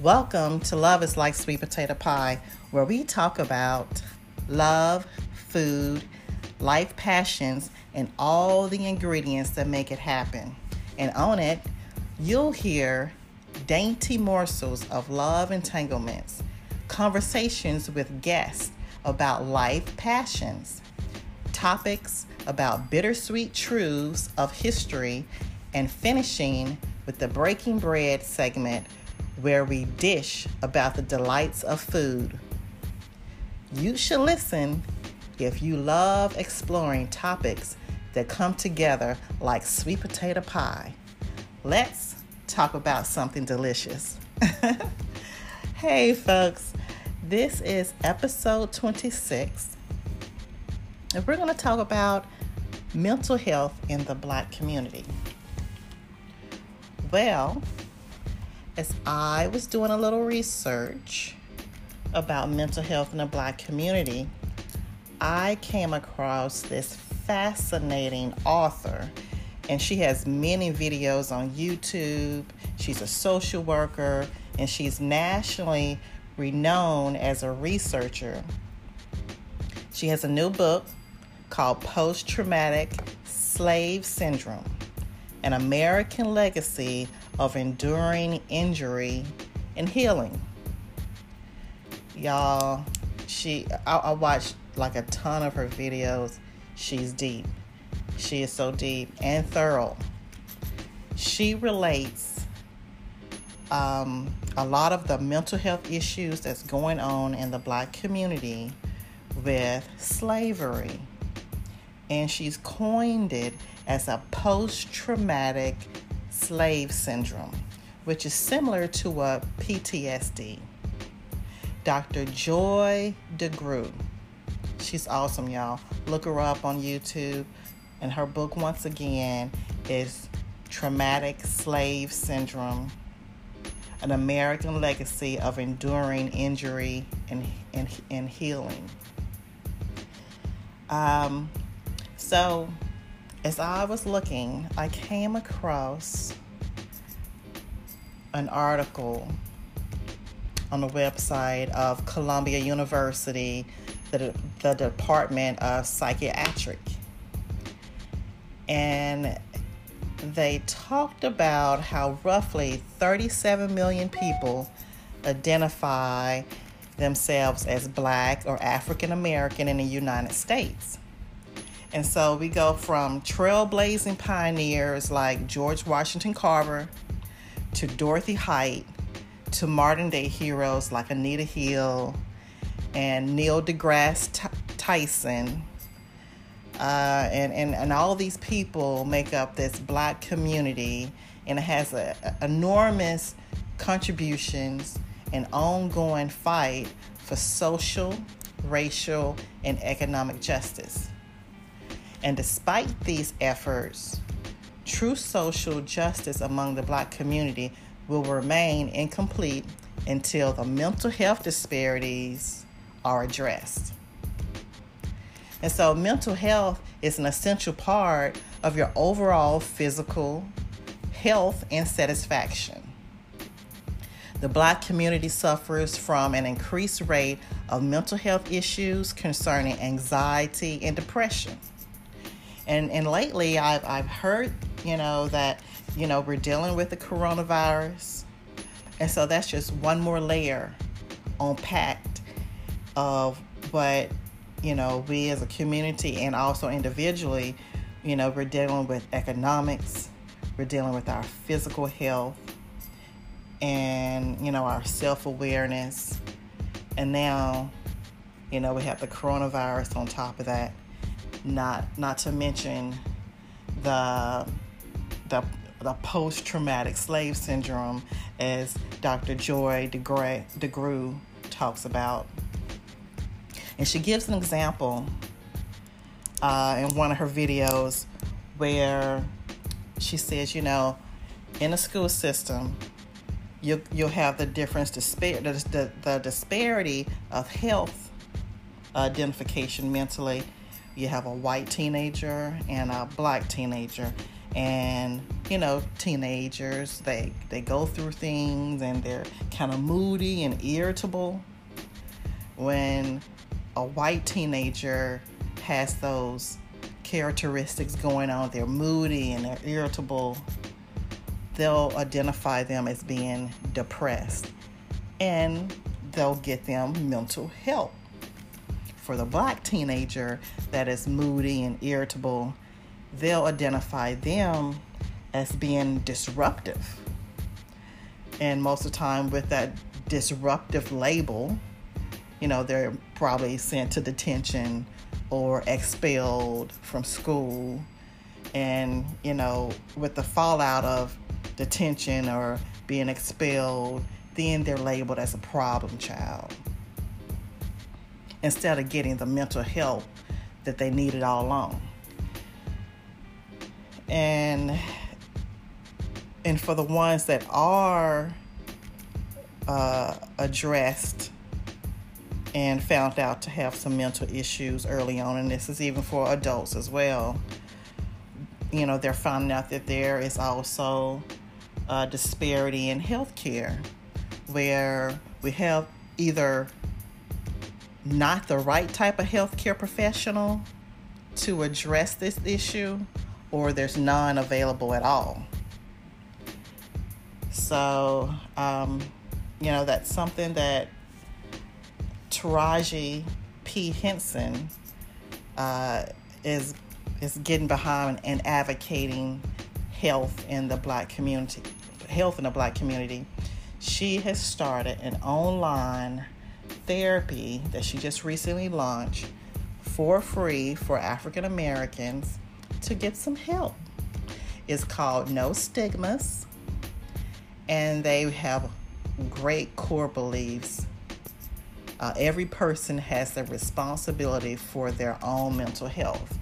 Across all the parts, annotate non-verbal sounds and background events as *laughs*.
Welcome to Love is Like Sweet Potato Pie, where we talk about love, food, life passions, and all the ingredients that make it happen. And on it, you'll hear dainty morsels of love entanglements, conversations with guests about life passions, topics about bittersweet truths of history, and finishing with the Breaking Bread segment where we dish about the delights of food. You should listen if you love exploring topics that come together like sweet potato pie. Let's talk about something delicious. *laughs* hey, folks, this is episode 26, and we're going to talk about mental health in the black community. Well, as I was doing a little research about mental health in the black community, I came across this fascinating author, and she has many videos on YouTube. She's a social worker, and she's nationally renowned as a researcher. She has a new book called Post Traumatic Slave Syndrome An American Legacy of enduring injury and healing. Y'all, she I, I watched like a ton of her videos. She's deep. She is so deep and thorough. She relates um, a lot of the mental health issues that's going on in the black community with slavery. And she's coined it as a post traumatic slave syndrome, which is similar to a PTSD. Dr. Joy DeGruy. She's awesome, y'all. Look her up on YouTube. And her book, once again, is Traumatic Slave Syndrome An American Legacy of Enduring Injury and, and, and Healing. Um, so, as I was looking, I came across an article on the website of Columbia University, the, the Department of Psychiatric. And they talked about how roughly 37 million people identify themselves as black or African American in the United States. And so we go from trailblazing pioneers like George Washington Carver to Dorothy Height to modern day heroes like Anita Hill and Neil deGrasse Tyson. Uh, and, and, and all these people make up this black community, and it has a, a enormous contributions and ongoing fight for social, racial, and economic justice. And despite these efforts, true social justice among the black community will remain incomplete until the mental health disparities are addressed. And so, mental health is an essential part of your overall physical health and satisfaction. The black community suffers from an increased rate of mental health issues concerning anxiety and depression. And, and lately, I've, I've heard, you know, that, you know, we're dealing with the coronavirus. And so that's just one more layer unpacked of what, you know, we as a community and also individually, you know, we're dealing with economics, we're dealing with our physical health, and, you know, our self awareness. And now, you know, we have the coronavirus on top of that not not to mention the the the post-traumatic slave syndrome as Dr. Joy DeGray, DeGruy talks about. And she gives an example uh, in one of her videos where she says, you know, in a school system, you, you'll have the difference, the, the, the disparity of health identification mentally you have a white teenager and a black teenager. and you know teenagers they they go through things and they're kind of moody and irritable when a white teenager has those characteristics going on they're moody and they're irritable they'll identify them as being depressed and they'll get them mental help for the black teenager that is moody and irritable they'll identify them as being disruptive. And most of the time, with that disruptive label, you know, they're probably sent to detention or expelled from school. And, you know, with the fallout of detention or being expelled, then they're labeled as a problem child instead of getting the mental help that they needed all along. And and for the ones that are uh, addressed and found out to have some mental issues early on, and this is even for adults as well, you know, they're finding out that there is also a disparity in healthcare where we have either not the right type of healthcare professional to address this issue or there's none available at all. So, um, you know, that's something that Taraji P. Henson uh, is is getting behind and advocating health in the black community. Health in the black community. She has started an online therapy that she just recently launched for free for African Americans to get some help. It's called No Stigmas and they have great core beliefs. Uh, every person has a responsibility for their own mental health.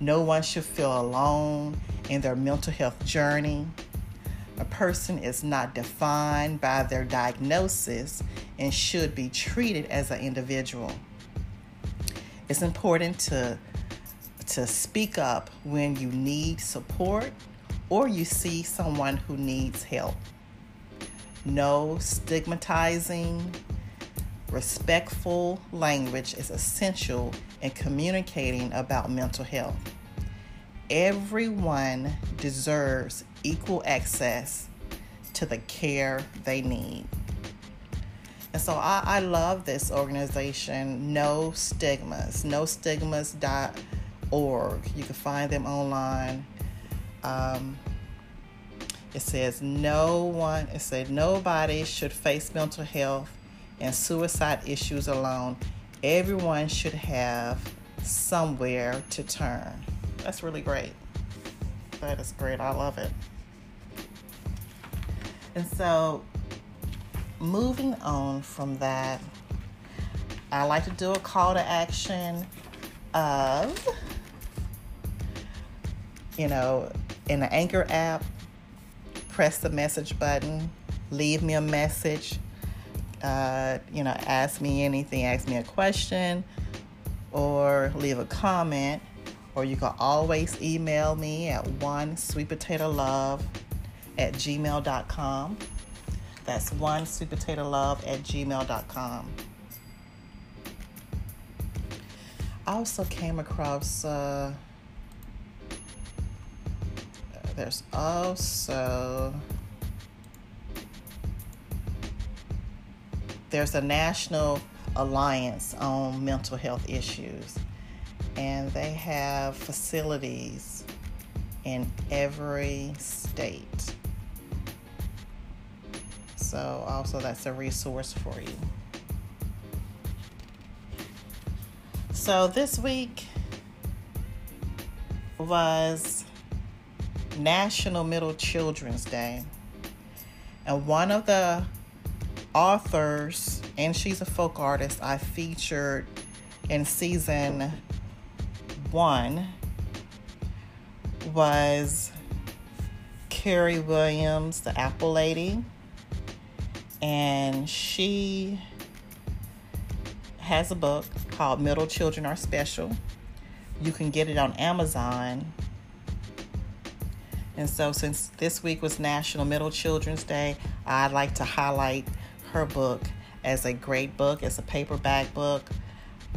No one should feel alone in their mental health journey. A person is not defined by their diagnosis and should be treated as an individual. It's important to, to speak up when you need support or you see someone who needs help. No stigmatizing, respectful language is essential in communicating about mental health. Everyone deserves equal access to the care they need. And so I, I love this organization, No Stigmas, nostigmas.org. You can find them online um, it says no one it said nobody should face mental health and suicide issues alone everyone should have somewhere to turn that's really great. That is great. I love it. And so moving on from that i like to do a call to action of you know in the Anchor app, press the message button, leave me a message, uh, you know, ask me anything, ask me a question, or leave a comment. Or you can always email me at one sweet potato love at gmail.com. That's one sweet potato love at gmail.com. I also came across uh, there's also there's a national alliance on mental health issues and they have facilities in every state so also that's a resource for you so this week was National Middle Children's Day. And one of the authors, and she's a folk artist, I featured in season one was Carrie Williams, the Apple Lady. And she has a book called Middle Children Are Special. You can get it on Amazon And so, since this week was National Middle Children's Day, I'd like to highlight her book as a great book. It's a paperback book,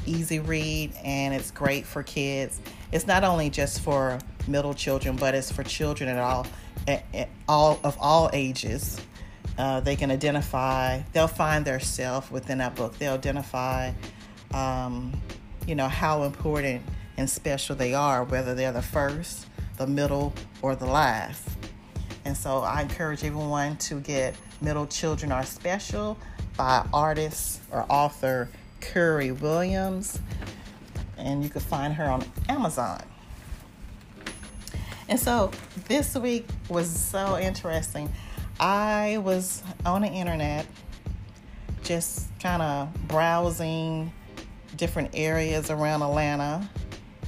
easy read, and it's great for kids. It's not only just for middle children, but it's for children at all, at, all of all ages. Uh, they can identify. They'll find their self within that book. They'll identify, um, you know, how important and special they are, whether they're the first, the middle, or the last. And so I encourage everyone to get Middle Children Are Special by artist or author Curry Williams. And you can find her on Amazon. And so this week was so interesting. I was on the internet just kind of browsing different areas around Atlanta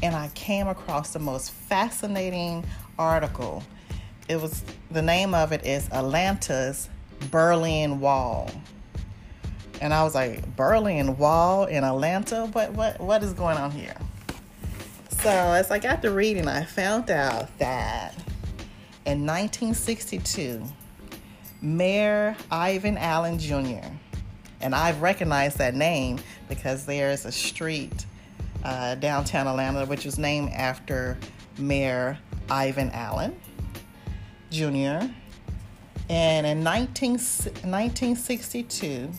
and I came across the most fascinating article. It was the name of it is Atlanta's Berlin Wall. And I was like, Berlin Wall in Atlanta? What what what is going on here? So as I got to reading, I found out that in 1962, Mayor Ivan Allen Jr. And I've recognized that name because there's a street uh, downtown Atlanta, which was named after Mayor Ivan Allen Jr. And in 19, 1962,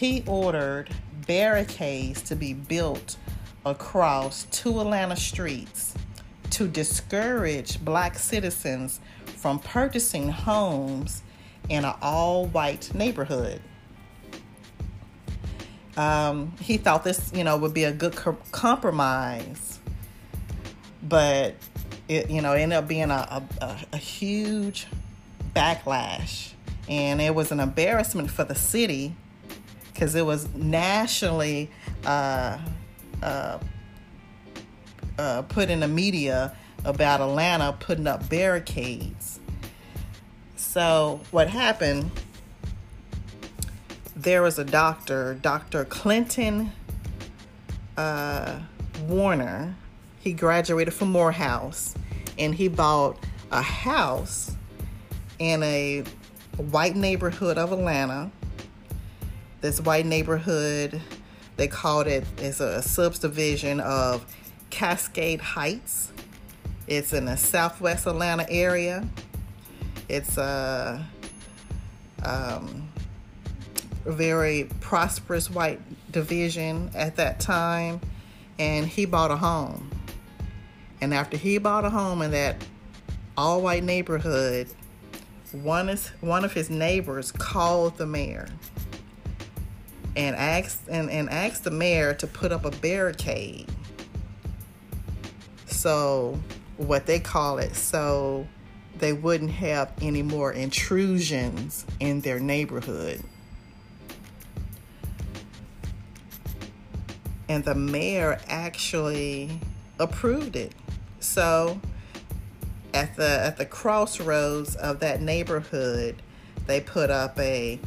he ordered barricades to be built across two Atlanta streets to discourage black citizens from purchasing homes in an all white neighborhood. Um, he thought this, you know, would be a good co- compromise, but it, you know, ended up being a, a, a huge backlash, and it was an embarrassment for the city because it was nationally uh, uh, uh, put in the media about Atlanta putting up barricades. So what happened? there was a doctor, Dr. Clinton uh, Warner. He graduated from Morehouse and he bought a house in a white neighborhood of Atlanta. This white neighborhood, they called it, it, is a subdivision of Cascade Heights. It's in the southwest Atlanta area. It's a uh, um, very prosperous white division at that time, and he bought a home. And after he bought a home in that all white neighborhood, one is one of his neighbors called the mayor and asked and, and asked the mayor to put up a barricade. So what they call it, so they wouldn't have any more intrusions in their neighborhood. and the mayor actually approved it. So at the at the crossroads of that neighborhood, they put up a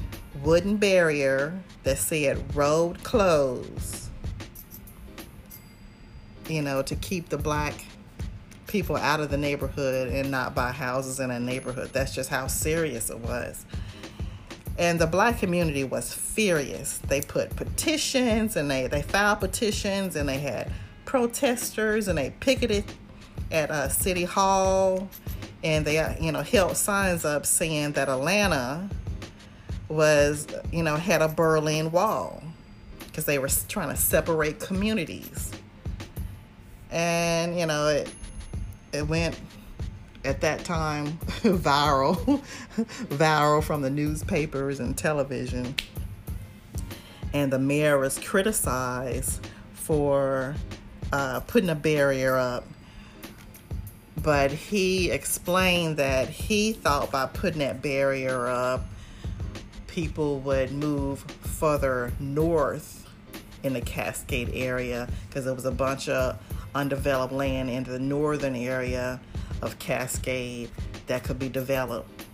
wooden barrier that said road closed. You know, to keep the black people out of the neighborhood and not buy houses in a neighborhood. That's just how serious it was. And the black community was furious. They put petitions and they, they filed petitions and they had protesters and they picketed at uh, City Hall and they, uh, you know, held signs up saying that Atlanta was, you know, had a Berlin Wall because they were trying to separate communities. And, you know, it, it went at that time *laughs* viral, *laughs* viral from the newspapers and television. And the mayor was criticized for uh, putting a barrier up. But he explained that he thought by putting that barrier up, people would move further north in the Cascade area because there was a bunch of undeveloped land in the northern area of Cascade that could be developed.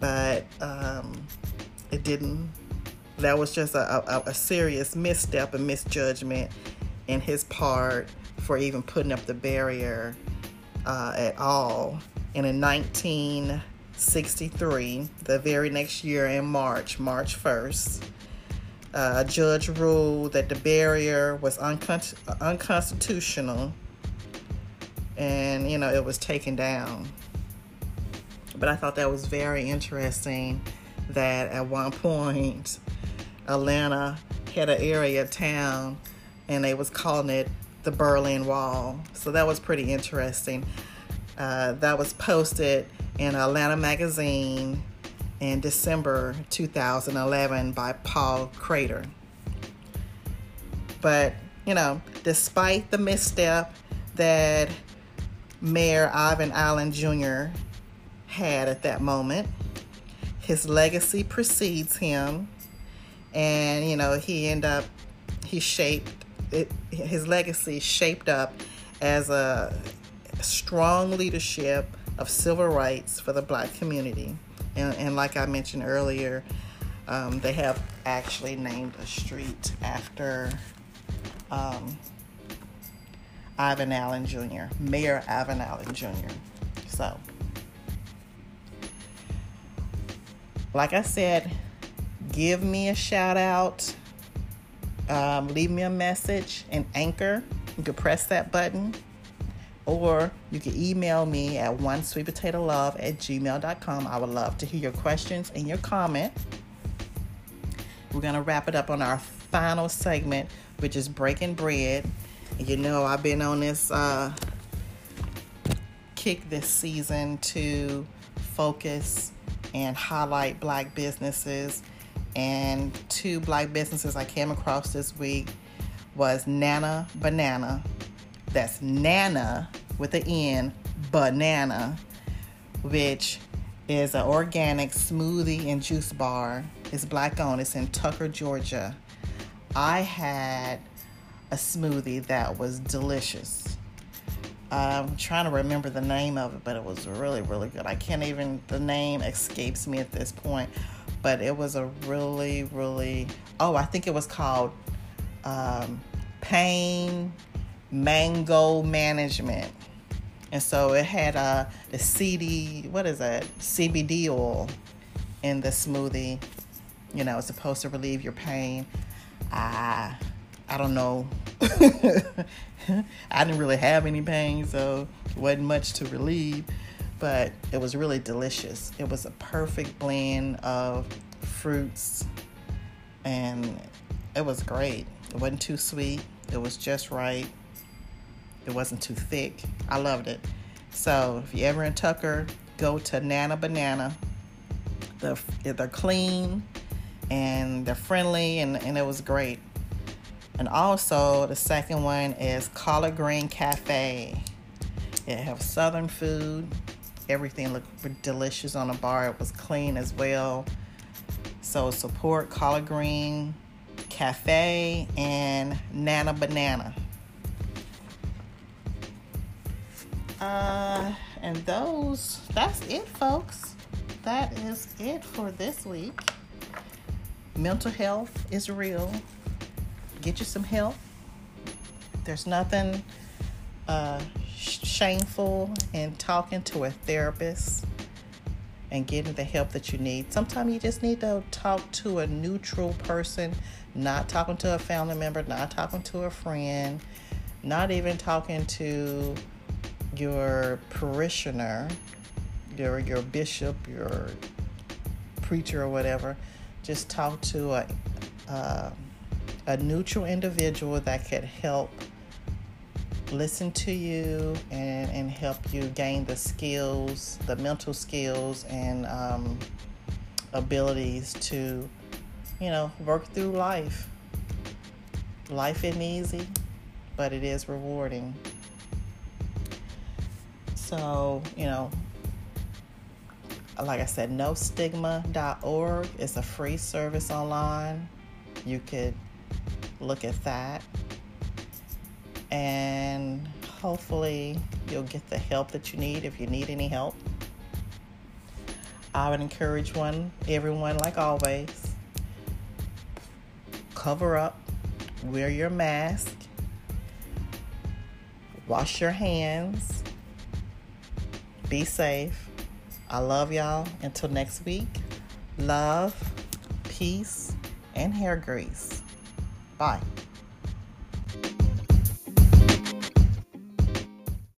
But um, it didn't. That was just a, a, a serious misstep and misjudgment in his part for even putting up the barrier uh, at all. And in 1963, the very next year in March, March 1st, uh, a judge ruled that the barrier was uncon- unconstitutional and, you know, it was taken down. But I thought that was very interesting that at one point, Atlanta had an area town and they was calling it the Berlin Wall. So that was pretty interesting. Uh, that was posted in Atlanta Magazine in December 2011 by Paul Crater. But, you know, despite the misstep that Mayor Ivan Allen Jr. had at that moment, his legacy precedes him. And, you know, he ended up, he shaped, it, his legacy shaped up as a strong leadership of civil rights for the black community. And, and like I mentioned earlier, um, they have actually named a street after um, Ivan Allen Jr., Mayor Ivan Allen Jr. So, like I said, give me a shout out, um, leave me a message, and anchor. You can press that button or you can email me at one sweet potato love at gmail.com. I would love to hear your questions and your comment. We're going to wrap it up on our final segment, which is breaking bread. You know, I've been on this uh, kick this season to focus and highlight black businesses. And two black businesses I came across this week was Nana Banana that's Nana with an N, banana, which is an organic smoothie and juice bar. It's black owned. It's in Tucker, Georgia. I had a smoothie that was delicious. I'm trying to remember the name of it, but it was really, really good. I can't even, the name escapes me at this point, but it was a really, really, oh, I think it was called um, Pain mango management. And so it had uh, the CD, what is that? CBD oil in the smoothie. You know, it's supposed to relieve your pain. I, I don't know. *laughs* I didn't really have any pain, so it wasn't much to relieve. But it was really delicious. It was a perfect blend of fruits, and it was great. It wasn't too sweet. It was just right. It wasn't too thick. I loved it. So if you're ever in Tucker, go to Nana Banana. They're, they're clean and they're friendly, and, and it was great. And also, the second one is Collard Green Cafe. It has southern food. Everything looked delicious on the bar. It was clean as well. So support Collard Green Cafe and Nana Banana. Uh, and those, that's it, folks. That is it for this week. Mental health is real. Get you some help. There's nothing uh, shameful in talking to a therapist and getting the help that you need. Sometimes you just need to talk to a neutral person, not talking to a family member, not talking to a friend, not even talking to your parishioner, your your bishop, your preacher or whatever, just talk to a uh, a neutral individual that could help listen to you and, and help you gain the skills, the mental skills and um, abilities to, you know, work through life. Life isn't easy, but it is rewarding. So, you know, like I said, nostigma.org is a free service online. You could look at that. And hopefully, you'll get the help that you need if you need any help. I would encourage one, everyone, like always, cover up, wear your mask, wash your hands Be safe. I love y'all. Until next week, love, peace, and hair grease. Bye.